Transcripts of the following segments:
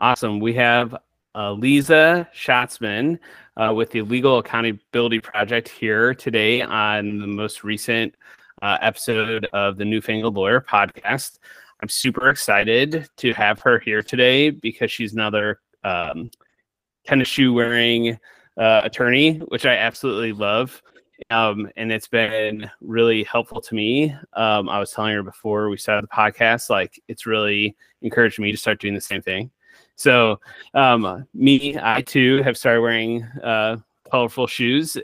Awesome. We have uh, Lisa Shatzman uh, with the Legal Accountability Project here today on the most recent uh, episode of the Newfangled Lawyer podcast. I'm super excited to have her here today because she's another um, tennis shoe wearing uh, attorney, which I absolutely love. Um, and it's been really helpful to me. Um, I was telling her before we started the podcast, like it's really encouraged me to start doing the same thing. So, um, me, I too have started wearing uh, colorful shoes,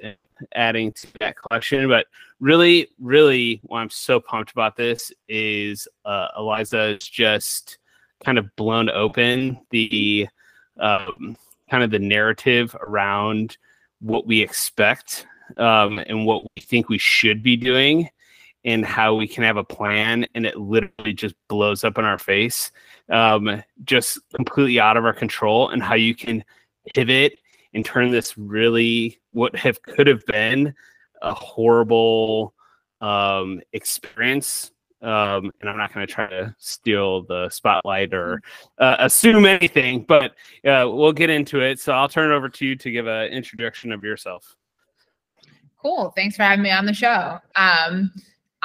adding to that collection. But really, really, why I'm so pumped about this is uh, Aliza is just kind of blown open the um, kind of the narrative around what we expect um, and what we think we should be doing and how we can have a plan and it literally just blows up in our face um, just completely out of our control and how you can pivot and turn this really what have could have been a horrible um, experience um, and I'm not going to try to steal the spotlight or uh, assume anything, but uh, we'll get into it. So I'll turn it over to you to give an introduction of yourself. Cool. Thanks for having me on the show. Um,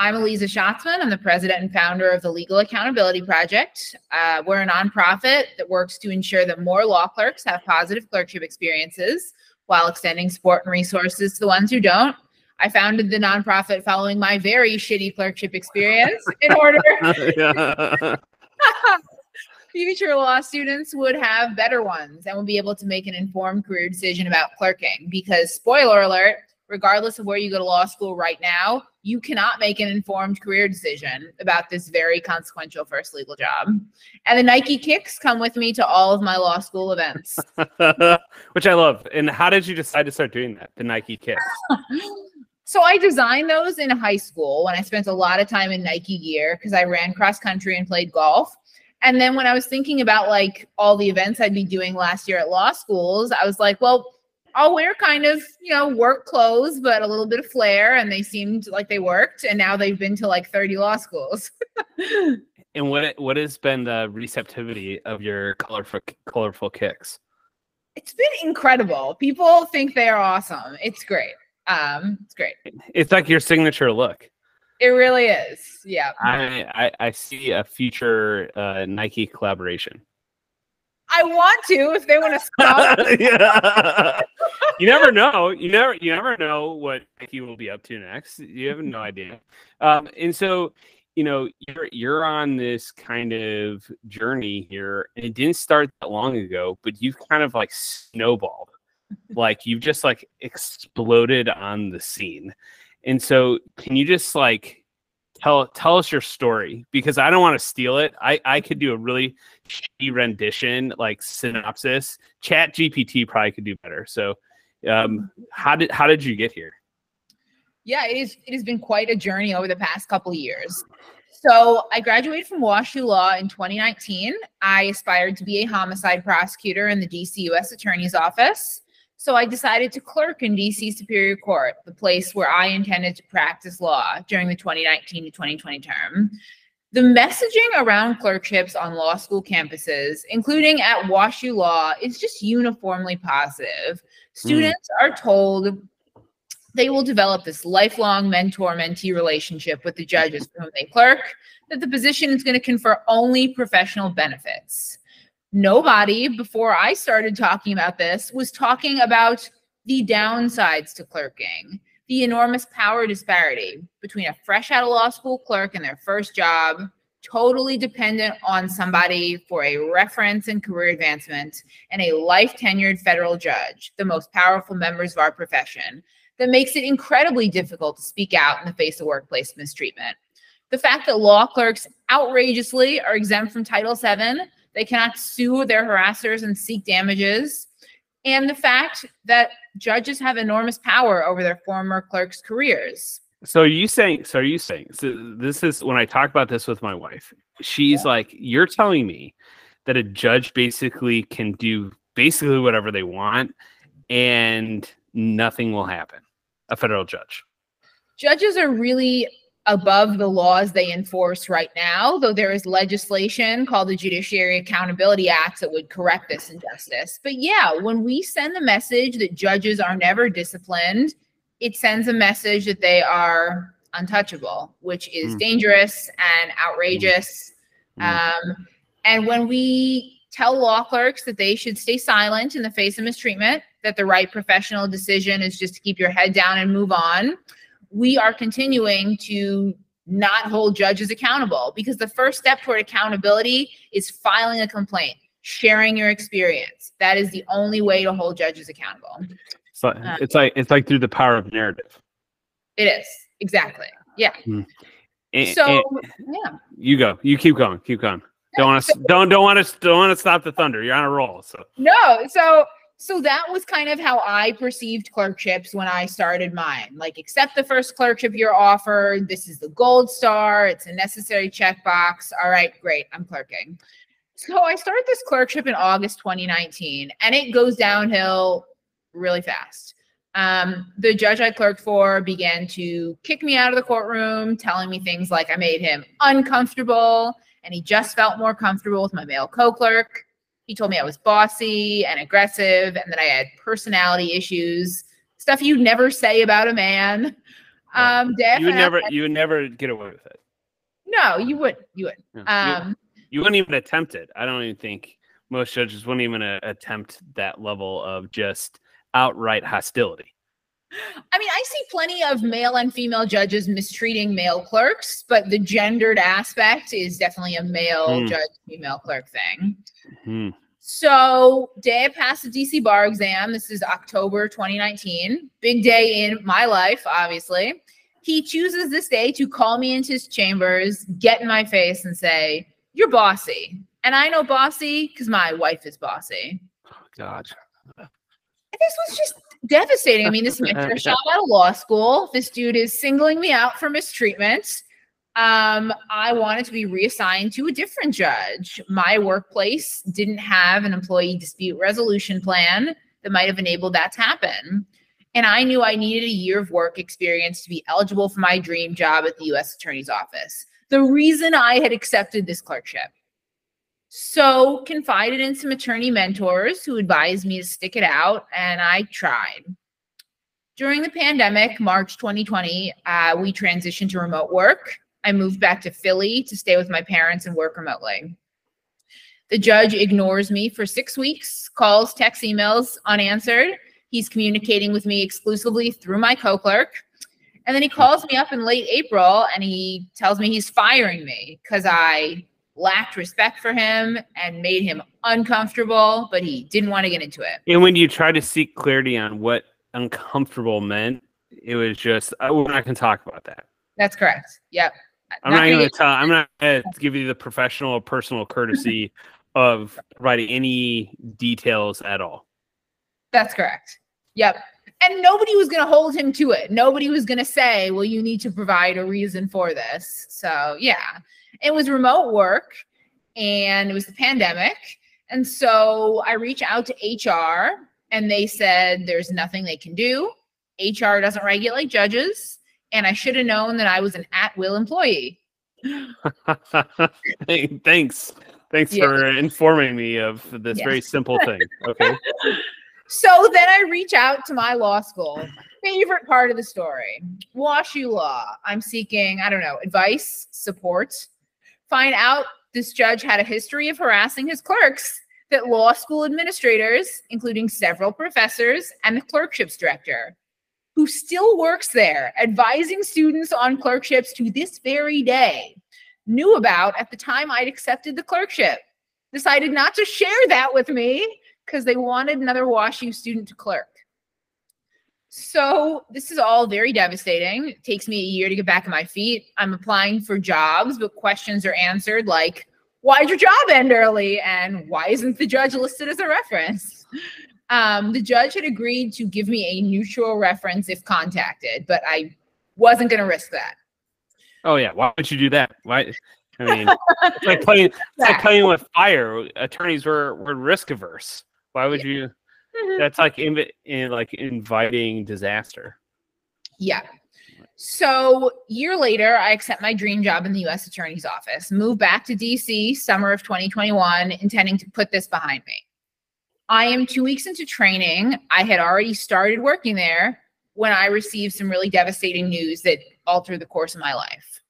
I'm Aliza Shatzman. I'm the president and founder of the Legal Accountability Project. Uh, we're a nonprofit that works to ensure that more law clerks have positive clerkship experiences while extending support and resources to the ones who don't. I founded the nonprofit following my very shitty clerkship experience in order future law students would have better ones and would be able to make an informed career decision about clerking. Because, spoiler alert, regardless of where you go to law school right now, you cannot make an informed career decision about this very consequential first legal job. And the Nike kicks come with me to all of my law school events, which I love. And how did you decide to start doing that? The Nike kicks. so I designed those in high school when I spent a lot of time in Nike gear because I ran cross country and played golf. And then when I was thinking about like all the events I'd be doing last year at law schools, I was like, well, I'll wear kind of, you know, work clothes, but a little bit of flair. And they seemed like they worked. And now they've been to like 30 law schools. and what what has been the receptivity of your colorful colorful kicks? It's been incredible. People think they are awesome. It's great. Um, it's great. It's like your signature look. It really is. Yeah. I I, I see a future uh, Nike collaboration. I want to if they want to stop. yeah. you never know. You never you never know what he will be up to next. You have no idea. Um, and so, you know, you're you're on this kind of journey here, and it didn't start that long ago, but you've kind of like snowballed. like you've just like exploded on the scene. And so, can you just like tell tell us your story because I don't want to steal it. I I could do a really shitty rendition like synopsis. Chat GPT probably could do better. So, um, how did how did you get here? Yeah, it is. It has been quite a journey over the past couple years. So I graduated from WashU Law in 2019. I aspired to be a homicide prosecutor in the DC U.S. Attorney's Office. So I decided to clerk in DC Superior Court, the place where I intended to practice law during the 2019 to 2020 term. The messaging around clerkships on law school campuses, including at WashU Law, is just uniformly positive. Students mm. are told they will develop this lifelong mentor mentee relationship with the judges for whom they clerk, that the position is going to confer only professional benefits nobody before I started talking about this was talking about the downsides to clerking, the enormous power disparity between a fresh out of law school clerk and their first job, totally dependent on somebody for a reference and career advancement, and a life tenured federal judge, the most powerful members of our profession, that makes it incredibly difficult to speak out in the face of workplace mistreatment. The fact that law clerks outrageously are exempt from Title VII they cannot sue their harassers and seek damages. And the fact that judges have enormous power over their former clerks' careers. So are you saying, so are you saying, so this is when I talk about this with my wife, she's yeah. like, you're telling me that a judge basically can do basically whatever they want and nothing will happen. A federal judge. Judges are really above the laws they enforce right now, though there is legislation called the Judiciary Accountability Act that would correct this injustice. But yeah, when we send the message that judges are never disciplined, it sends a message that they are untouchable, which is mm. dangerous and outrageous. Mm. Um, and when we tell law clerks that they should stay silent in the face of mistreatment, that the right professional decision is just to keep your head down and move on, we are continuing to not hold judges accountable because the first step toward accountability is filing a complaint, sharing your experience. That is the only way to hold judges accountable. So um, it's like it's like through the power of narrative. It is exactly. Yeah. Mm. And, so and yeah. You go. You keep going. Keep going. Don't want to. don't don't want to. Don't want to stop the thunder. You're on a roll. So no. So so that was kind of how I perceived clerkships when I started mine. Like, accept the first clerkship you're offered. This is the gold star. It's a necessary checkbox. All right, great. I'm clerking. So I started this clerkship in August 2019, and it goes downhill really fast. Um, the judge I clerked for began to kick me out of the courtroom, telling me things like I made him uncomfortable, and he just felt more comfortable with my male co-clerk. He told me I was bossy and aggressive and that I had personality issues, stuff you'd never say about a man. Um, you would never, you would never get away with it. No, you would, you would. Yeah. Um, you, you, wouldn't even attempt it. I don't even think most judges wouldn't even uh, attempt that level of just outright hostility. I mean, I see plenty of male and female judges mistreating male clerks, but the gendered aspect is definitely a male mm. judge, female clerk thing. Mm-hmm. So, day I passed the DC bar exam. This is October 2019. Big day in my life, obviously. He chooses this day to call me into his chambers, get in my face, and say, You're bossy. And I know bossy because my wife is bossy. Oh, God. This was just devastating. I mean, this is my first job out of law school. This dude is singling me out for mistreatment um, I wanted to be reassigned to a different judge. My workplace didn't have an employee dispute resolution plan that might have enabled that to happen. And I knew I needed a year of work experience to be eligible for my dream job at the US Attorney's Office. The reason I had accepted this clerkship. So, confided in some attorney mentors who advised me to stick it out, and I tried. During the pandemic, March 2020, uh, we transitioned to remote work. I moved back to Philly to stay with my parents and work remotely. The judge ignores me for six weeks, calls, texts, emails unanswered. He's communicating with me exclusively through my co clerk. And then he calls me up in late April and he tells me he's firing me because I lacked respect for him and made him uncomfortable, but he didn't want to get into it. And when you try to seek clarity on what uncomfortable meant, it was just, uh, we're not going to talk about that. That's correct. Yep. I'm not, not going to tell. I'm not going to give you the professional or personal courtesy of providing any details at all. That's correct. Yep. And nobody was going to hold him to it. Nobody was going to say, well, you need to provide a reason for this. So, yeah, it was remote work and it was the pandemic. And so I reach out to HR and they said there's nothing they can do. HR doesn't regulate judges and I should have known that I was an at will employee. Thanks. Thanks yeah. for informing me of this yeah. very simple thing. Okay. so then I reach out to my law school. Favorite part of the story WashU Law. I'm seeking, I don't know, advice, support. Find out this judge had a history of harassing his clerks that law school administrators, including several professors and the clerkships director, who still works there, advising students on clerkships to this very day, knew about at the time I'd accepted the clerkship. Decided not to share that with me because they wanted another WashU student to clerk. So this is all very devastating. It takes me a year to get back on my feet. I'm applying for jobs, but questions are answered like, why'd your job end early? And why isn't the judge listed as a reference? Um, the judge had agreed to give me a neutral reference if contacted, but I wasn't going to risk that. Oh yeah, why would you do that? Why? I mean, it's like playing, it's like playing with fire. Attorneys were were risk averse. Why would you? Mm-hmm. That's like in like inviting disaster. Yeah. So, year later, I accept my dream job in the U.S. Attorney's Office, move back to D.C. summer of 2021, intending to put this behind me. I am two weeks into training. I had already started working there when I received some really devastating news that altered the course of my life.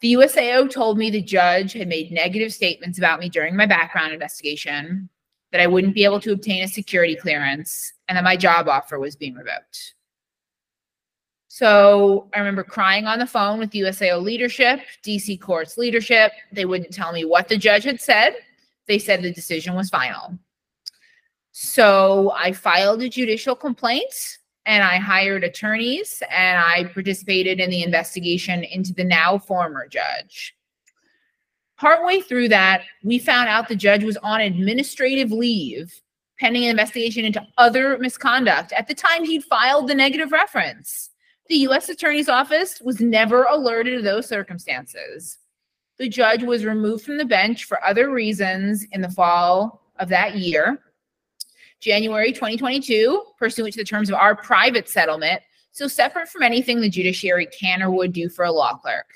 The USAO told me the judge had made negative statements about me during my background investigation, that I wouldn't be able to obtain a security clearance, and that my job offer was being revoked. So I remember crying on the phone with USAO leadership, DC courts leadership. They wouldn't tell me what the judge had said. They said the decision was final. So I filed a judicial complaint and I hired attorneys and I participated in the investigation into the now former judge. Partway through that, we found out the judge was on administrative leave pending an investigation into other misconduct at the time he'd filed the negative reference. The U.S. Attorney's Office was never alerted to those circumstances. The judge was removed from the bench for other reasons in the fall of that year. January 2022, pursuant to the terms of our private settlement, so separate from anything the judiciary can or would do for a law clerk.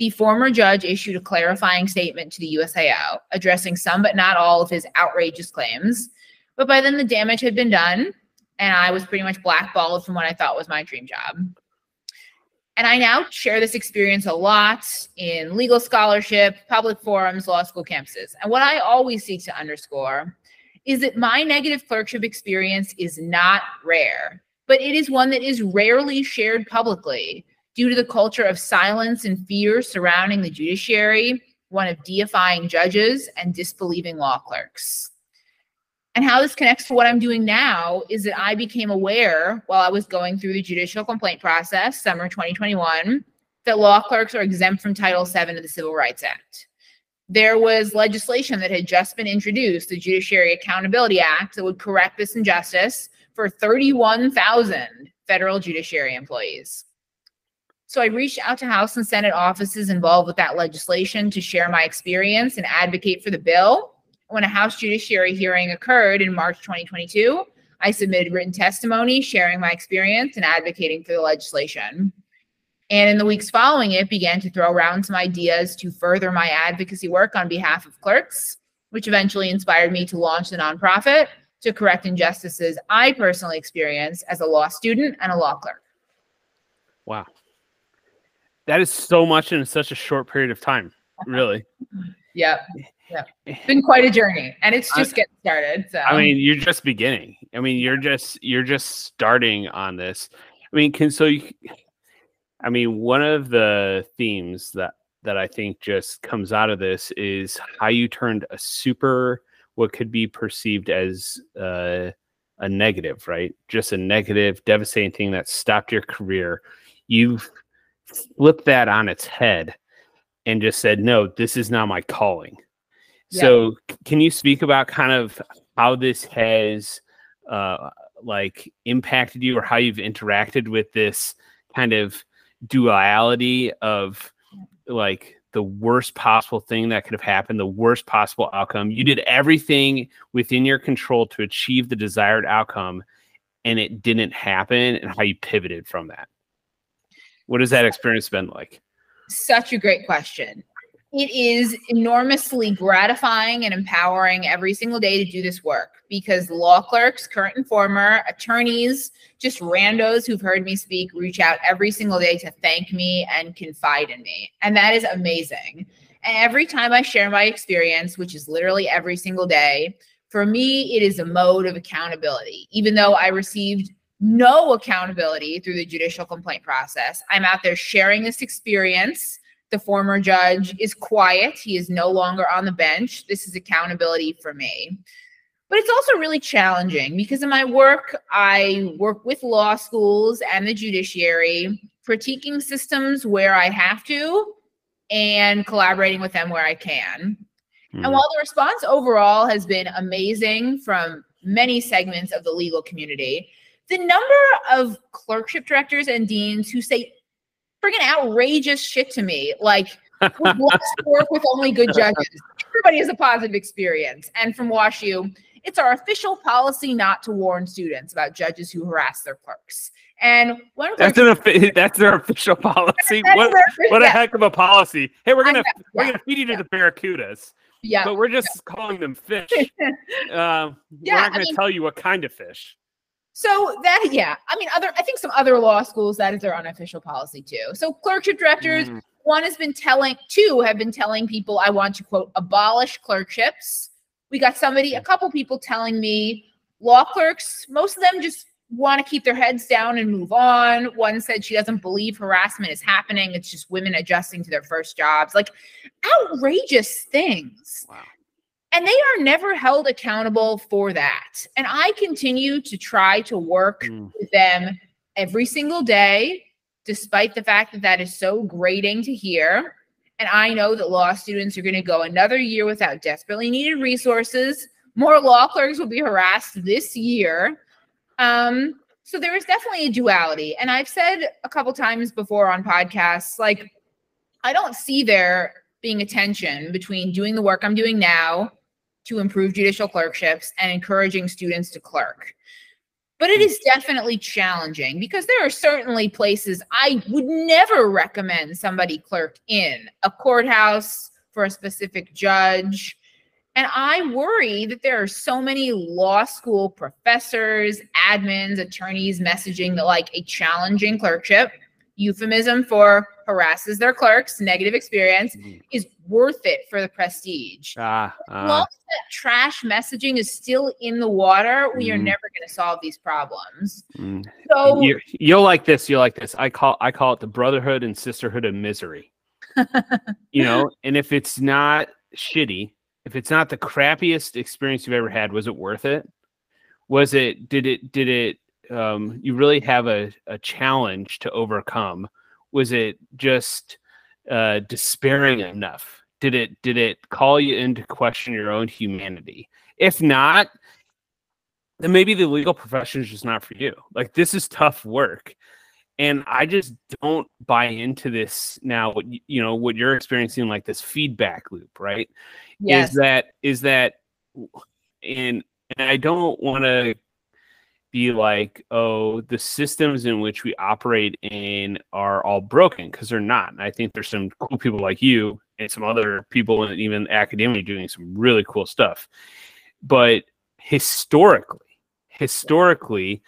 The former judge issued a clarifying statement to the USAO, addressing some but not all of his outrageous claims. But by then, the damage had been done, and I was pretty much blackballed from what I thought was my dream job. And I now share this experience a lot in legal scholarship, public forums, law school campuses. And what I always seek to underscore is that my negative clerkship experience is not rare, but it is one that is rarely shared publicly due to the culture of silence and fear surrounding the judiciary, one of deifying judges and disbelieving law clerks. And how this connects to what I'm doing now is that I became aware while I was going through the judicial complaint process, summer 2021, that law clerks are exempt from Title VII of the Civil Rights Act. There was legislation that had just been introduced, the Judiciary Accountability Act, that would correct this injustice for 31,000 federal judiciary employees. So I reached out to House and Senate offices involved with that legislation to share my experience and advocate for the bill when a House Judiciary hearing occurred in March 2022, I submitted written testimony sharing my experience and advocating for the legislation. And in the weeks following it, began to throw around some ideas to further my advocacy work on behalf of clerks, which eventually inspired me to launch the nonprofit to correct injustices I personally experienced as a law student and a law clerk. Wow. That is so much in such a short period of time, really. yeah. Yeah. It's been quite a journey and it's just I, getting started. So I mean, you're just beginning. I mean, you're just you're just starting on this. I mean, can so you I mean, one of the themes that that I think just comes out of this is how you turned a super what could be perceived as uh, a negative, right? Just a negative, devastating thing that stopped your career. You've flipped that on its head and just said, "No, this is not my calling." So, can you speak about kind of how this has uh, like impacted you, or how you've interacted with this kind of duality of like the worst possible thing that could have happened, the worst possible outcome? You did everything within your control to achieve the desired outcome, and it didn't happen, and how you pivoted from that. What has that experience been like? Such a great question it is enormously gratifying and empowering every single day to do this work because law clerks, current and former, attorneys, just randos who've heard me speak reach out every single day to thank me and confide in me. And that is amazing. And every time I share my experience, which is literally every single day, for me, it is a mode of accountability. Even though I received no accountability through the judicial complaint process, I'm out there sharing this experience the former judge is quiet. He is no longer on the bench. This is accountability for me. But it's also really challenging because in my work, I work with law schools and the judiciary, critiquing systems where I have to and collaborating with them where I can. And hmm. while the response overall has been amazing from many segments of the legal community, the number of clerkship directors and deans who say freaking outrageous shit to me. Like, let's work with only good judges. Everybody has a positive experience. And from WashU, It's our official policy not to warn students about judges who harass their clerks. And one that's an that's their official policy. what what a heck of a policy! Hey, we're gonna know, we're yeah, gonna feed you to the barracudas. Yeah, but we're just yeah. calling them fish. uh, yeah, we're not gonna I mean, tell you what kind of fish. So that yeah, I mean, other I think some other law schools that is their unofficial policy too. So clerkship directors, mm. one has been telling, two have been telling people, I want to quote abolish clerkships. We got somebody, a couple people telling me law clerks, most of them just want to keep their heads down and move on. One said she doesn't believe harassment is happening. It's just women adjusting to their first jobs. Like outrageous things. Wow. And they are never held accountable for that. And I continue to try to work mm. with them every single day, despite the fact that that is so grating to hear. And I know that law students are going to go another year without desperately needed resources. More law clerks will be harassed this year um, so there is definitely a duality. And I've said a couple times before on podcasts, like, I don't see there being a tension between doing the work I'm doing now to improve judicial clerkships and encouraging students to clerk. But it hmm. is definitely challenging because there are certainly places I would never recommend somebody clerk in. A courthouse for a specific judge, and I worry that there are so many law school professors, admins, attorneys messaging that like a challenging clerkship, euphemism for harasses their clerks, negative experience, mm-hmm. is worth it for the prestige. Ah, While that trash messaging is still in the water, we mm, are mm-hmm. never going to solve these problems. Mm, so you, you'll like this. You'll like this. I call I call it the brotherhood and sisterhood of misery. you know, and if it's not shitty, if it's not the crappiest experience you've ever had, was it worth it? Was it did it did it um, you really have a, a challenge to overcome? Was it just uh, despairing enough? Did it did it call you into question your own humanity? If not, then maybe the legal profession is just not for you. Like this is tough work. And I just don't buy into this now. What you know, what you're experiencing, like this feedback loop, right? yes. is that is that and and I don't want to be like, oh, the systems in which we operate in are all broken because they're not. And I think there's some cool people like you and some other people and even academia doing some really cool stuff. But historically, historically,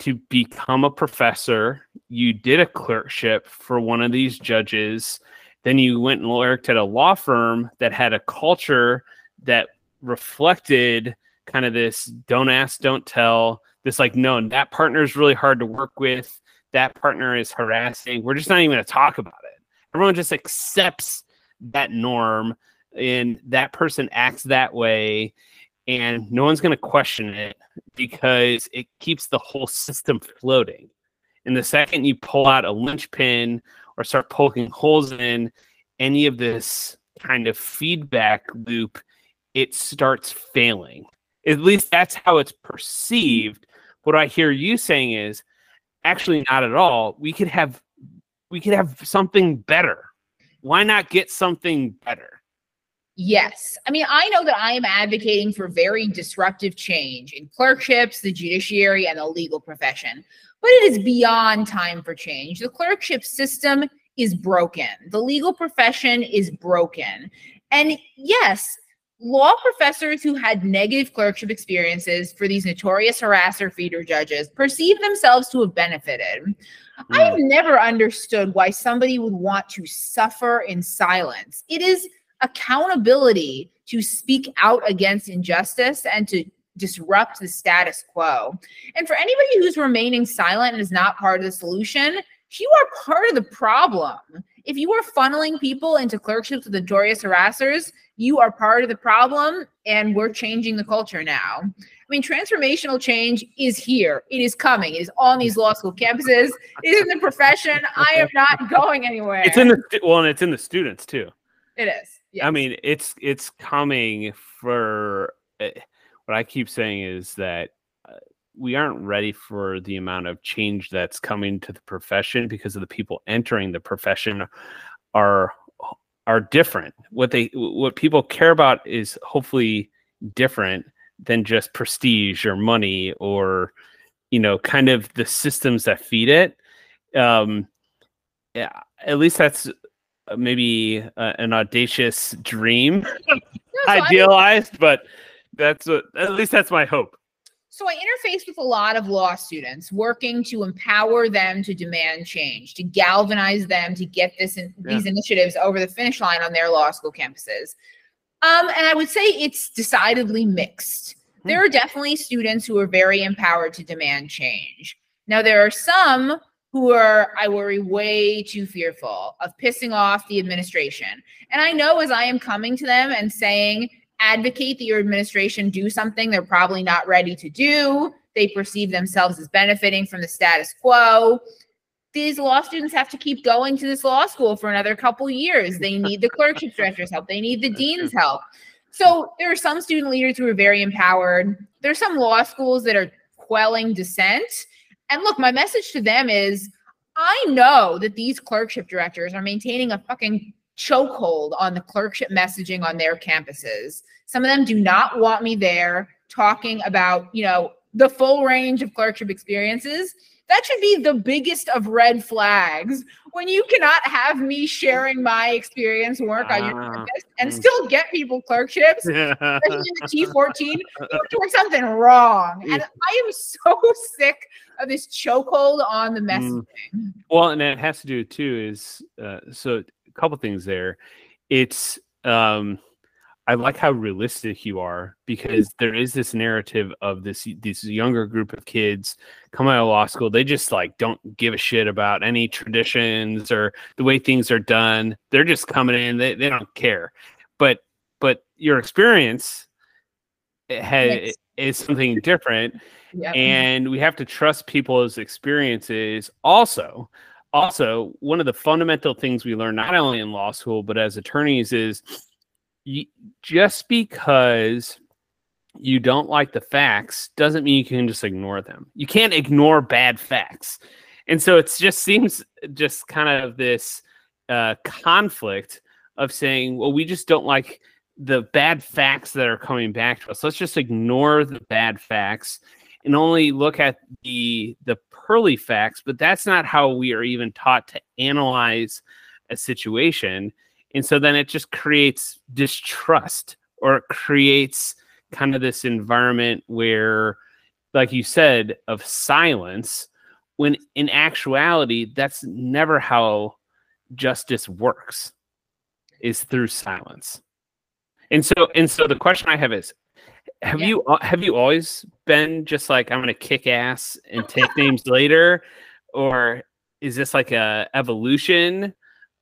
to become a professor, you did a clerkship for one of these judges then you went and worked at a law firm that had a culture that reflected kind of this don't ask, don't tell. This like, no, that partner is really hard to work with. That partner is harassing. We're just not even going to talk about it. Everyone just accepts that norm and that person acts that way and no one's going to question it because it keeps the whole system floating. And the second you pull out a linchpin or start poking holes in any of this kind of feedback loop, it starts failing. At least that's how it's perceived. What I hear you saying is actually not at all. We could have we could have something better. Why not get something better? Yes. I mean, I know that I am advocating for very disruptive change in clerkships, the judiciary, and the legal profession but it is beyond time for change. The clerkship system is broken, the legal profession is broken. And yes, law professors who had negative clerkship experiences for these notorious harasser feeder judges perceive themselves to have benefited. Mm. I've never understood why somebody would want to suffer in silence. It is accountability to speak out against injustice and to disrupt the status quo. And for anybody who's remaining silent and is not part of the solution, you are part of the problem. If you are funneling people into clerkships with notorious harassers, you are part of the problem, and we're changing the culture now. I mean, transformational change is here. It is coming. It is on these law school campuses. It is in the profession. I am not going anywhere. It's in the well, and it's in the students too. It is. Yes. I mean, it's it's coming for. Uh, what I keep saying is that we aren't ready for the amount of change that's coming to the profession because of the people entering the profession are are different. What they what people care about is hopefully different than just prestige or money or you know kind of the systems that feed it um yeah at least that's uh, maybe uh, an audacious dream No, so I- idealized but that's what at least that's my hope So I interface with a lot of law students, working to empower them to demand change, to galvanize them to get this in, these initiatives over the finish line on their law school campuses. Um, and I would say it's decidedly mixed. There are definitely students who are very empowered to demand change. Now there are some who are, I worry, way too fearful of pissing off the administration. And I know as I am coming to them and saying, advocate that your administration do something they're probably not ready to do. They perceive themselves as benefiting from the status quo. These law students have to keep going to this law school for another couple years. They need the clerkship director's help. They need the dean's help. So there are some student leaders who are very empowered. There's some law schools that are quelling dissent. And look, my message to them is I know that these clerkship directors are maintaining a fucking chokehold on the clerkship messaging on their campuses. Some of them do not want me there talking about, you know, the full range of clerkship experiences. That should be the biggest of red flags when you cannot have me sharing my experience work on your Ah, campus and mm. still get people clerkships especially in the T14, you're doing something wrong. And I am so sick of this chokehold on the Mm. messaging. Well, and it has to do too is uh, so couple things there. It's um, I like how realistic you are because there is this narrative of this this younger group of kids coming out of law school. They just like don't give a shit about any traditions or the way things are done. They're just coming in. They they don't care. But but your experience has Yes. is something different Yep. and we have to trust people's experiences also also one of the fundamental things we learn not only in law school but as attorneys is you, just because you don't like the facts doesn't mean you can just ignore them. You can't ignore bad facts. And so it just seems just kind of this uh, conflict of saying well we just don't like the bad facts that are coming back to us. Let's just ignore the bad facts and only look at the the pearly facts but that's not how we are even taught to analyze a situation. And so then it just creates distrust or it creates kind of this environment where like you said of silence when in actuality that's never how justice works is through silence. And so and so the question i have is have Yeah. you have you always been just like i'm gonna kick ass and take names later or is this like a evolution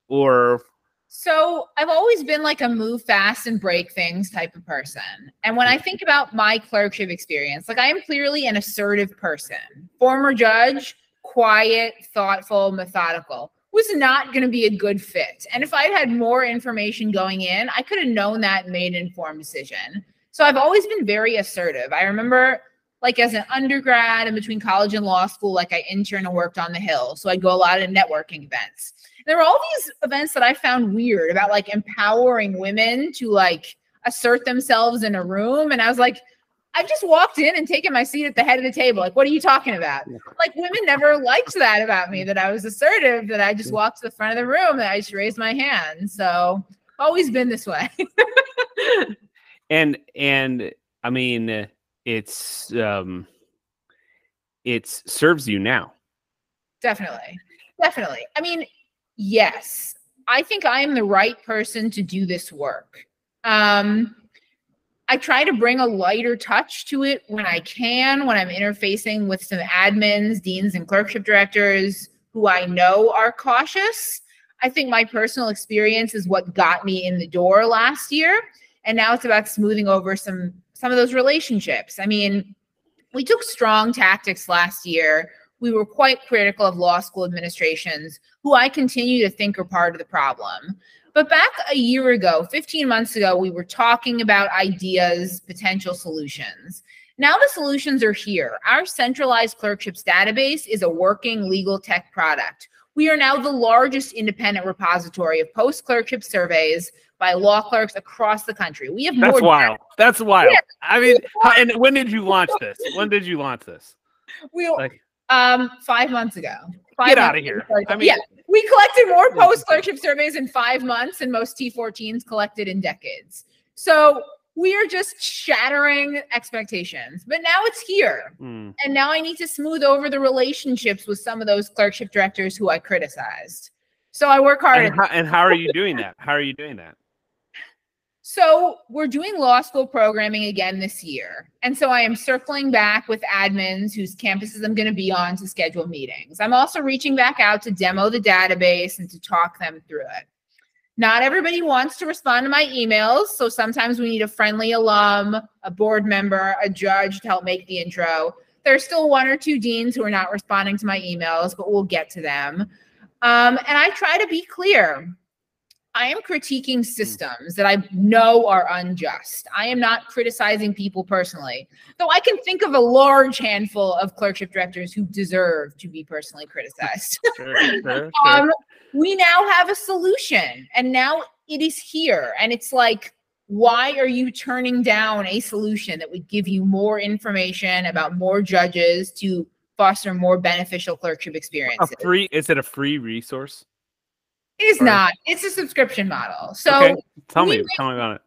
or So I've always been like a move fast and break things type of person. And when I mm-hmm. think about my clerkship experience, like I am clearly an assertive person. Former judge, quiet, thoughtful, methodical. Was not going to be a good fit. And if I'd had more information going in, I could have known that and made an informed decision. So I've always been very assertive. I remember like as an undergrad and between college and law school, like I interned and worked on the Hill. So I'd go a lot of networking events there were all these events that I found weird about like empowering women to like assert themselves in a room. And I was like, I've just walked in and taken my seat at the head of the table. Like, what are you talking about? Like, women never liked that about me, that I was assertive, that I just walked to the front of the room, that I just raised my hand. So, always been this way. and and i mean it's um it serves you now Definitely. Definitely. I mean, yes, I think I am the right person to do this work. Um, I try to bring a lighter touch to it when I can, when I'm interfacing with some admins, deans, and clerkship directors who I know are cautious. I think my personal experience is what got me in the door last year. And now it's about smoothing over some some of those relationships. I mean, we took strong tactics last year we were quite critical of law school administrations, who I continue to think are part of the problem. But back a year ago, 15 months ago, we were talking about ideas, potential solutions. Now the solutions are here. Our centralized clerkships database is a working legal tech product. We are now the largest independent repository of post clerkship surveys by law clerks across the country. We have more. That's wild. That's wild. Yeah. I mean, how, and when did you launch this? When did you launch this? We like, um five months ago. Five get out of here. I mean, yeah, we collected more post clerkship surveys in five months than most T14s collected in decades. So we are just shattering expectations. But now it's here. Mm. And now I need to smooth over the relationships with some of those clerkship directors who I criticized. So I work hard. And how, and how are you doing that? How are you doing that? So we're doing law school programming again this year. And so I am circling back with admins whose campuses I'm going to be on to schedule meetings. I'm also reaching back out to demo the database and to talk them through it. Not everybody wants to respond to my emails. So sometimes we need a friendly alum, a board member, a judge to help make the intro. There's still one or two deans who are not responding to my emails, but we'll get to them. Um, and I try to be clear. I am critiquing hmm. systems that I know are unjust. I am not criticizing people personally, though I can think of a large handful of clerkship directors who deserve to be personally criticized. Sure, sure, sure. Um, we now have a solution, and now it is here. And it's like, why are you turning down a solution that would give you more information about more judges to foster more beneficial clerkship experiences? A free? Is it a free resource? It is or, not. It's a subscription model. So okay. tell me, tell me about it.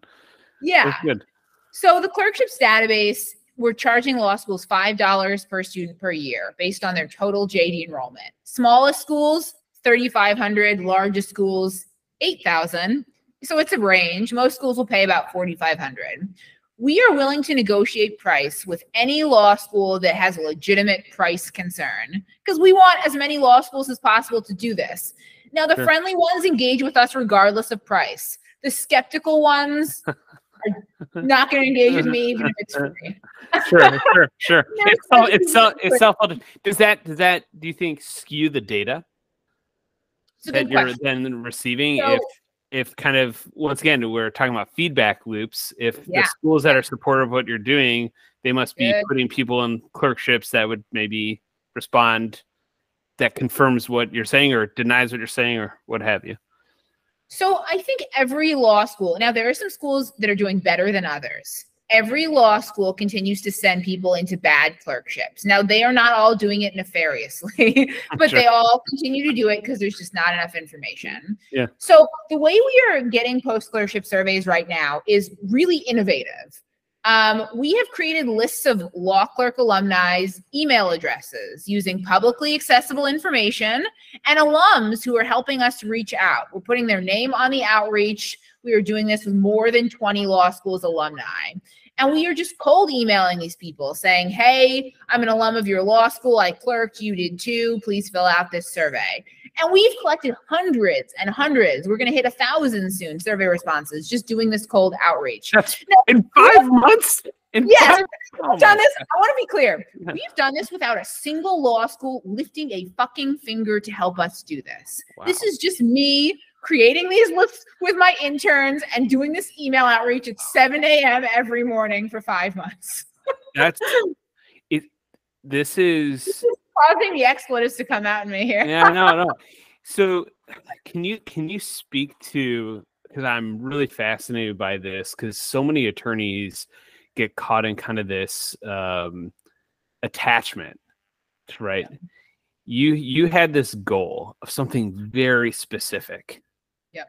Yeah. That's good. So the clerkships database, we're charging law schools five dollars per student per year based on their total JD enrollment. Smallest schools, thirty five hundred. Largest schools, eight thousand. So it's a range. Most schools will pay about forty five hundred. We are willing to negotiate price with any law school that has a legitimate price concern because we want as many law schools as possible to do this. Now, the sure. friendly ones engage with us regardless of price. The skeptical ones are not going to engage with me even if it's free. sure, sure, sure. it's self, it's self, it's self. Does that does that do you think skew the data that you're question. then receiving? So, if if kind of once again we're talking about feedback loops. If yeah. the schools that are supportive of what you're doing, they must be Good. putting people in clerkships that would maybe respond that confirms what you're saying or denies what you're saying or what have you? So I think every law school, now there are some schools that are doing better than others. Every law school continues to send people into bad clerkships. Now they are not all doing it nefariously, but sure. they all continue to do it because there's just not enough information. Yeah. So the way we are getting post clerkship surveys right now is really innovative. Um, we have created lists of law clerk alumni's email addresses using publicly accessible information and alums who are helping us reach out. We're putting their name on the outreach. We are doing this with more than 20 law schools alumni. And we are just cold emailing these people saying, Hey, I'm an alum of your law school. I clerked. You did too. Please fill out this survey. And we've collected hundreds and hundreds. We're going to hit a thousand soon survey responses just doing this cold outreach. That's now, in five months. In yes, five- we've oh done this. I want to be clear. We've done this without a single law school lifting a fucking finger to help us do this. Wow. This is just me creating these lists with my interns and doing this email outreach at 7 a.m. every morning for five months. That's it. This is causing the expletives to come out in me here. yeah, no, no. So, can you can you speak to because I'm really fascinated by this because so many attorneys get caught in kind of this um, attachment, right? Yeah. You you had this goal of something very specific. Yeah.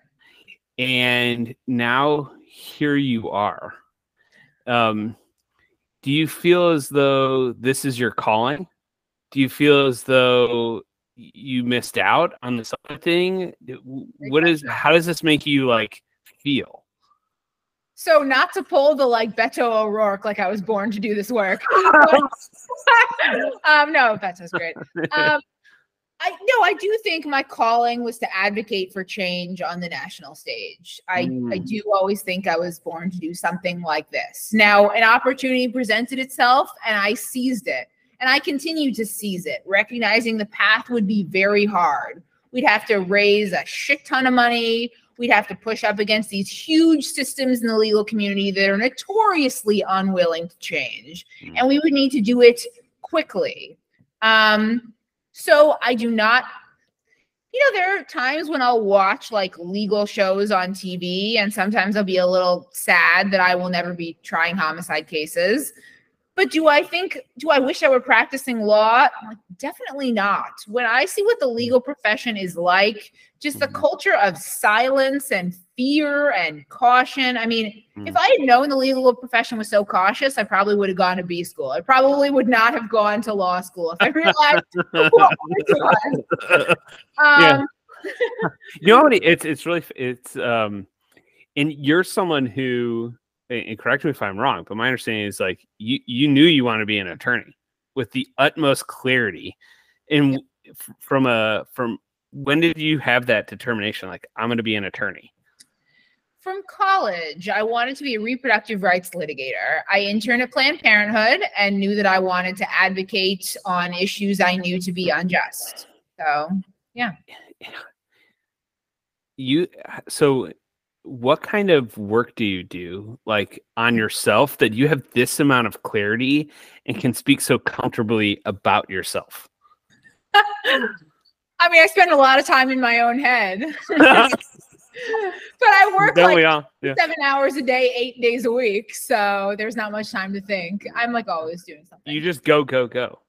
And now here you are. Um, do you feel as though this is your calling? Do you feel as though you missed out on this other thing? What is how does this make you like feel? So not to pull the like Beto O'Rourke, like I was born to do this work. um, no, Beto's great. Um, I no, I do think my calling was to advocate for change on the national stage. I, mm. I do always think I was born to do something like this. Now, an opportunity presented itself and I seized it. And I continue to seize it, recognizing the path would be very hard. We'd have to raise a shit ton of money. We'd have to push up against these huge systems in the legal community that are notoriously unwilling to change. Mm. And we would need to do it quickly. Um, so I do not, you know, there are times when I'll watch like legal shows on TV, and sometimes I'll be a little sad that I will never be trying homicide cases. But do I think, do I wish I were practicing law? Like, definitely not. When I see what the legal profession is like, just the mm-hmm. culture of silence and fear and caution. I mean, mm. if I had known the legal profession was so cautious, I probably would have gone to B school. I probably would not have gone to law school if I realized what. Um, yeah. you know? It's it's really it's um, and you're someone who and correct me if I'm wrong, but my understanding is like you you knew you want to be an attorney with the utmost clarity. And from a from when did you have that determination like I'm going to be an attorney? From college, I wanted to be a reproductive rights litigator. I interned at Planned Parenthood and knew that I wanted to advocate on issues I knew to be unjust. So, yeah. You so what kind of work do you do like on yourself that you have this amount of clarity and can speak so comfortably about yourself? I mean i spend a lot of time in my own head. But i work Don't like yeah. seven hours a day eight days a week so there's not much time to think. I'm like always doing something. you just go go go.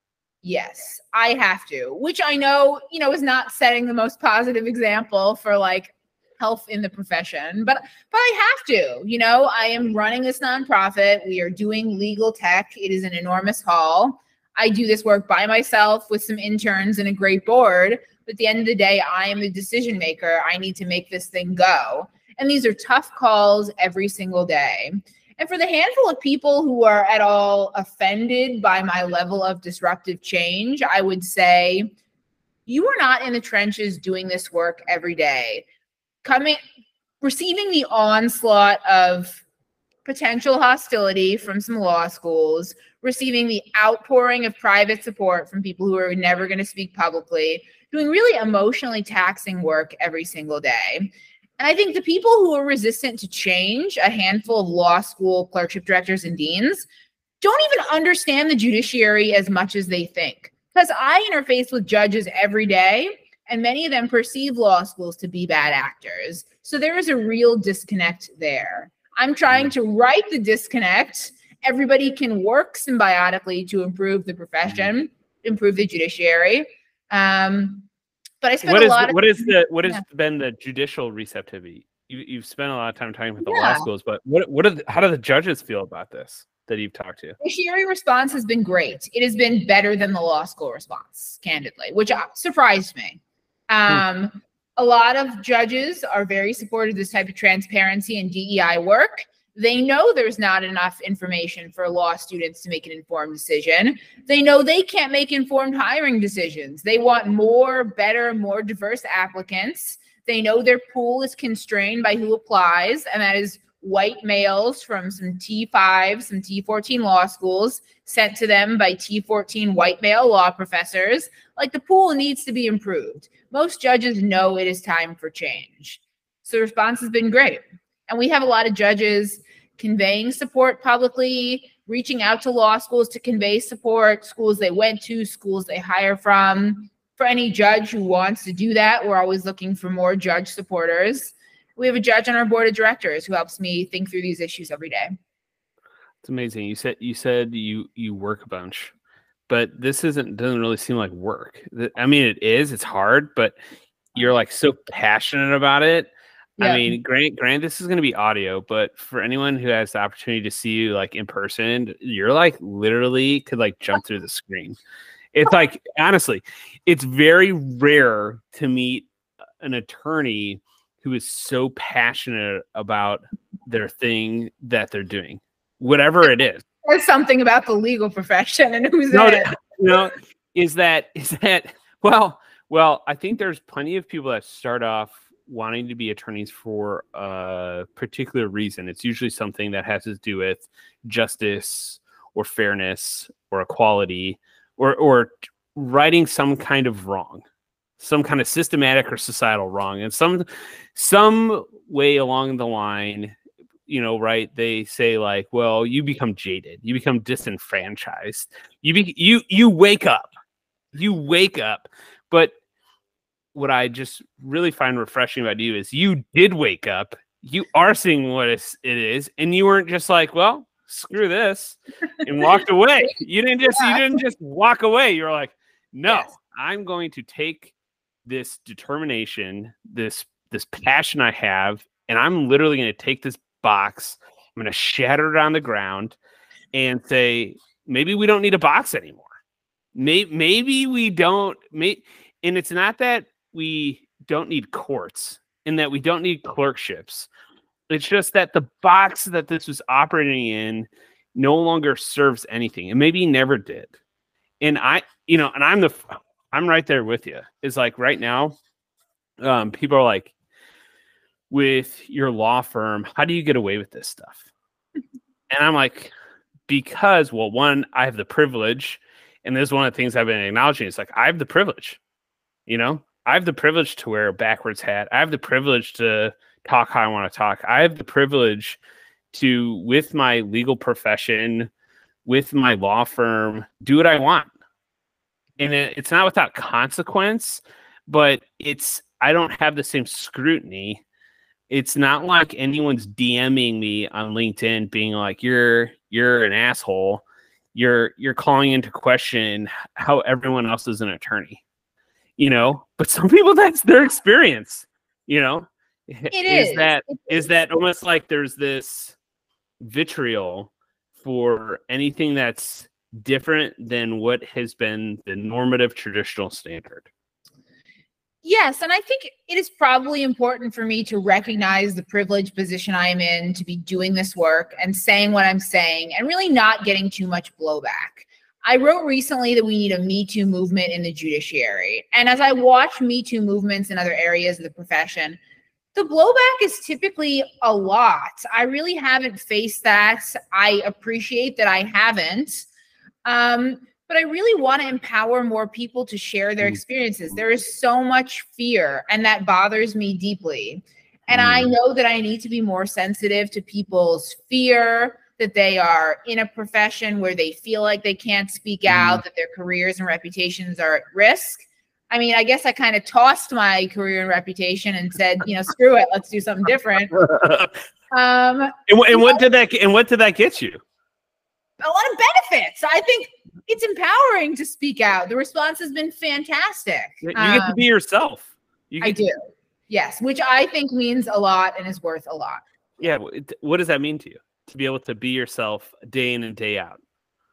Yes i have to which i know you know is not setting the most positive example for like health in the profession but but i have to you know? I am running this nonprofit. We are doing legal tech. It is an enormous haul i do this work by myself with some interns and a great board but at the end of the day i am the decision maker. I need to make this thing go. And these are tough calls every single day. And for the handful of people who are at all offended by my level of disruptive change i would say you are not in the trenches doing this work every day coming receiving the onslaught of potential hostility from some law schools, receiving the outpouring of private support from people who are never going to speak publicly, doing really emotionally taxing work every single day. And I think the people who are resistant to change, a handful of law school clerkship directors and deans, don't even understand the judiciary as much as they think. Because I interface with judges every day and many of them perceive law schools to be bad actors. So there is a real disconnect there. I'm trying to right the disconnect. Everybody can work symbiotically to improve the profession, improve the judiciary. Um, but I spent what a is lot. Of, what is the what has yeah. been the judicial receptivity? You, have spent a lot of time talking with the yeah. law schools, but what what are the, how do the judges feel about this? that you've talked to? The judiciary response has been great. It has been better than the law school response, candidly, which surprised me. Hmm. Um, a lot of judges are very supportive of this type of transparency and DEI work. They know there's not enough information for law students to make an informed decision. They know they can't make informed hiring decisions. They want more, better, more diverse applicants. They know their pool is constrained by who applies, and that is white males from some T5, some T14 law schools sent to them by T14 white male law professors. Like the pool needs to be improved. Most judges know it is time for change. So the response has been great. And we have a lot of judges conveying support publicly, reaching out to law schools to convey support, schools they went to, schools they hire from. For any judge who wants to do that, we're always looking for more judge supporters we have a judge on our board of directors who helps me think through these issues every day. It's amazing. You said you said you you work a bunch, but this isn't doesn't really seem like work. I mean, it is. It's hard, but you're like so passionate about it. Yeah. I mean, grant grant this is going to be audio, but for anyone who has the opportunity to see you like in person, you're like literally could like jump through the screen. It's like honestly, it's very rare to meet an attorney who is so passionate about their thing that they're doing, whatever it is. There's something about the legal profession and who's no, it. Know, is that is that well, well, I think there's plenty of people that start off wanting to be attorneys for a particular reason. It's usually something that has to do with justice or fairness or equality or or righting some kind of wrong some kind of systematic or societal wrong, and some some way along the line, you know, right? They say like, well, you become jaded, you become disenfranchised, you be you you wake up, you wake up, but what I just really find refreshing about you is you did wake up. You are seeing what it is, and you weren't just like, well, screw this, and walked away. You didn't just yeah. you didn't just walk away. You're like, no, yes. I'm going to take this determination, this this mm-hmm. passion I have, and I'm literally going to take this box. I'm going to shatter it on the ground and say, maybe we don't need a box anymore. Maybe, maybe we don't. May, and it's not that we don't need courts and that we don't need clerkships. It's just that the box that this was operating in no longer serves anything, and maybe never did. And I, you know, and I'm the, I'm right there with you. Is like right now, um, people are like, with your law firm, how do you get away with this stuff? and I'm like, because well, one, I have the privilege, and this is one of the things I've been acknowledging. It's like I have the privilege, you know, I have the privilege to wear a backwards hat. I have the privilege to talk how I want to talk. I have the privilege to, with my legal profession, with my law firm, do what I want. And it, it's not without consequence, but it's, I don't have the same scrutiny. It's not like anyone's DMing me on LinkedIn being like, you're, you're an asshole. You're, you're calling into question how everyone else is an attorney you know but some people that's their experience you know it is, is that it is. is that almost like there's this vitriol for anything that's different than what has been the normative traditional standard Yes, and I think it is probably important for me to recognize the privileged position I am in to be doing this work and saying what I'm saying and really not getting too much blowback. I wrote recently that we need a Me Too movement in the judiciary. And as I watch Me Too movements in other areas of the profession, the blowback is typically a lot. I really haven't faced that. I appreciate that I haven't. Um, but I really want to empower more people to share their mm. experiences. There is so much fear, and that bothers me deeply. And I mm. know that I need to be more sensitive to people's fear, that they are in a profession where they feel like they can't speak out, mm that their careers and reputations are at risk. I mean, I guess I kind of tossed my career and reputation and said, you know, screw it, let's do something different. Um, and, and what know, did that and what did that get you? A lot of benefits. I think it's empowering to speak out. The response has been fantastic. You um, get to be yourself. You I do. Yes, which I think means a lot and is worth a lot. Yeah. What does that mean to you? to be able to be yourself day in and day out?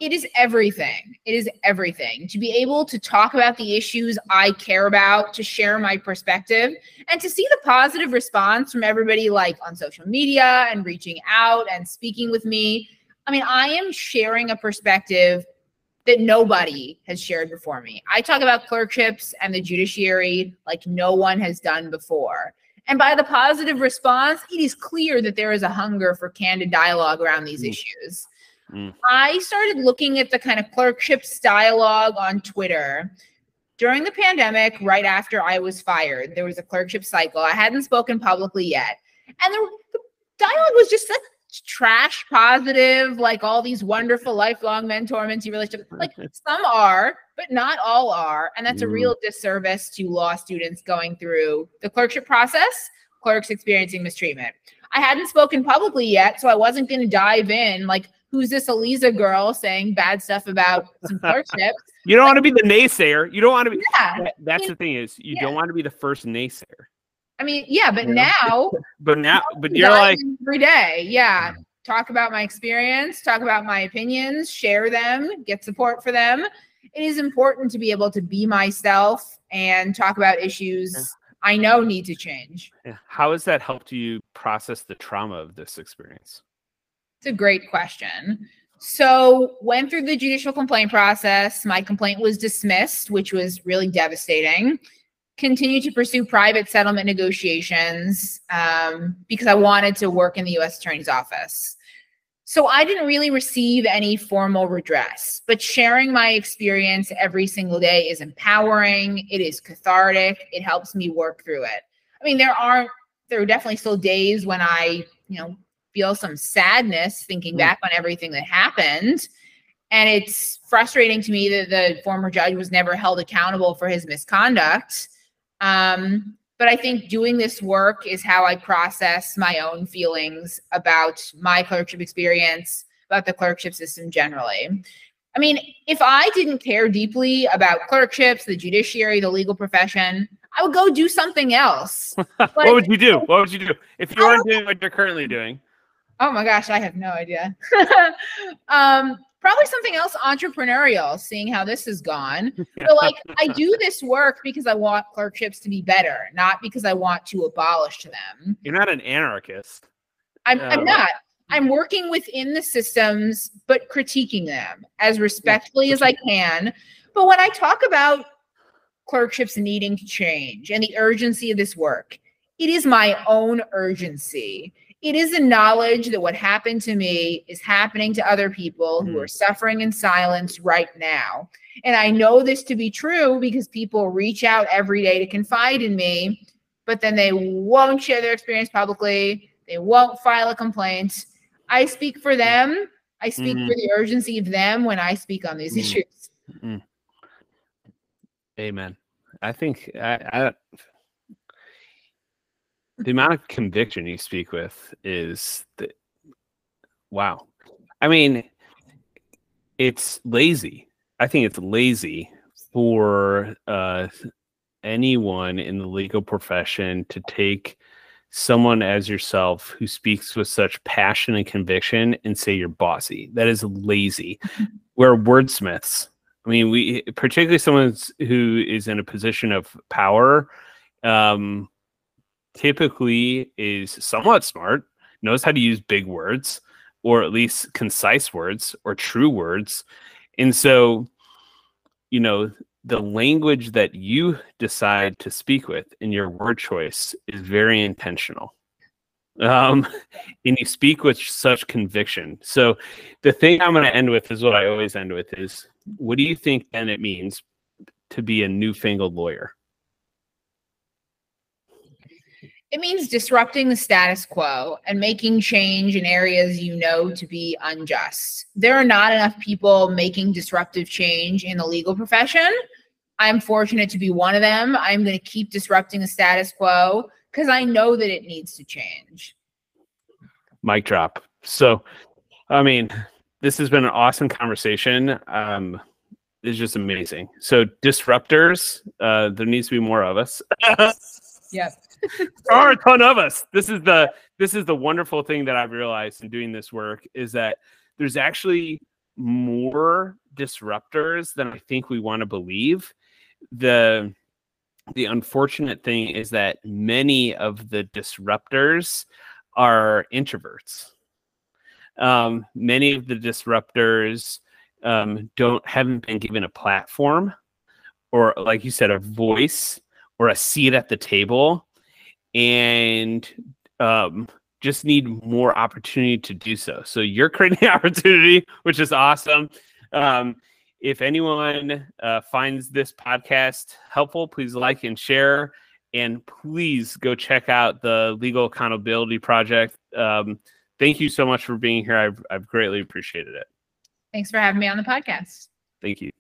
It is everything. It is everything. To be able to talk about the issues I care about, to share my perspective, and to see the positive response from everybody like on social media and reaching out and speaking with me. I mean, I am sharing a perspective that nobody has shared before me. I talk about clerkships and the judiciary like no one has done before. And by the positive response, it is clear that there is a hunger for candid dialogue around these mm. issues. Mm. I started looking at the kind of clerkships dialogue on Twitter during the pandemic, right after I was fired. There was a clerkship cycle. I hadn't spoken publicly yet. And the, the dialogue was just trash positive, like all these wonderful lifelong mentor mentee relationships. Like some are, but not all are. And that's a real mm. disservice to law students going through the clerkship process, clerks experiencing mistreatment. I hadn't spoken publicly yet, so I wasn't going to dive in like, who's this Aliza girl saying bad stuff about some clerkships? you don't like, want to be the naysayer. You don't want to be. Yeah, that's the thing is you yeah. don't want to be the first naysayer. I mean, yeah, but now, but now, but you're like every day, yeah. Talk about my experience, talk about my opinions, share them, get support for them. It is important to be able to be myself and talk about issues yeah. I know need to change. Yeah. How has that helped you process the trauma of this experience? It's a great question. So, went through the judicial complaint process. My complaint was dismissed, which was really devastating continue to pursue private settlement negotiations um, because I wanted to work in the U.S. Attorney's Office. So I didn't really receive any formal redress, but sharing my experience every single day is empowering. It is cathartic. It helps me work through it. I mean, there are there are definitely still days when I, you know, feel some sadness thinking mm. back on everything that happened. And it's frustrating to me that the former judge was never held accountable for his misconduct. Um, but I think doing this work is how I process my own feelings about my clerkship experience, about the clerkship system generally. I mean, if I didn't care deeply about clerkships, the judiciary, the legal profession, I would go do something else. what would you do? What would you do if you weren't doing what you're currently doing? Oh my gosh, I have no idea. um, probably something else entrepreneurial, seeing how this has gone. But like, I do this work because I want clerkships to be better, not because I want to abolish them. You're not an anarchist. I'm, I'm um, not. I'm working within the systems, but critiquing them as respectfully as I can. But when I talk about clerkships needing to change and the urgency of this work, it is my own urgency it is a knowledge that what happened to me is happening to other people who hmm. are suffering in silence right now. And I know this to be true because people reach out every day to confide in me, but then they won't share their experience publicly. They won't file a complaint. I speak for them. I speak mm-hmm. for the urgency of them when I speak on these mm-hmm. issues. Mm-hmm. Amen. I think I, I the amount of conviction you speak with is the wow. I mean, it's lazy. I think it's lazy for uh, anyone in the legal profession to take someone as yourself who speaks with such passion and conviction and say you're bossy. That is lazy. We're wordsmiths. I mean, we particularly someone who is in a position of power. Um, typically is somewhat smart, knows how to use big words or at least concise words or true words. And so, you know, the language that you decide to speak with in your word choice is very intentional. Um, and you speak with such conviction. So, the thing I'm going to end with is what I always end with is what do you think then it means to be a newfangled lawyer? It means disrupting the status quo and making change in areas you know to be unjust. There are not enough people making disruptive change in the legal profession. I'm fortunate to be one of them. I'm going to keep disrupting the status quo because I know that it needs to change. Mic drop. So, I mean, this has been an awesome conversation. Um, it's just amazing. So, disruptors, uh, there needs to be more of us. yes there are a ton of us. This is the this is the wonderful thing that I've realized in doing this work is that there's actually more disruptors than I think we want to believe. The the unfortunate thing is that many of the disruptors are introverts. Um, many of the disruptors um, don't haven't been given a platform or, like you said, a voice or a seat at the table and um, just need more opportunity to do so. So you're creating the opportunity, which is awesome. Um, if anyone uh, finds this podcast helpful, please like and share. And please go check out the Legal Accountability Project. Um, thank you so much for being here. I've, I've greatly appreciated it. Thanks for having me on the podcast. Thank you.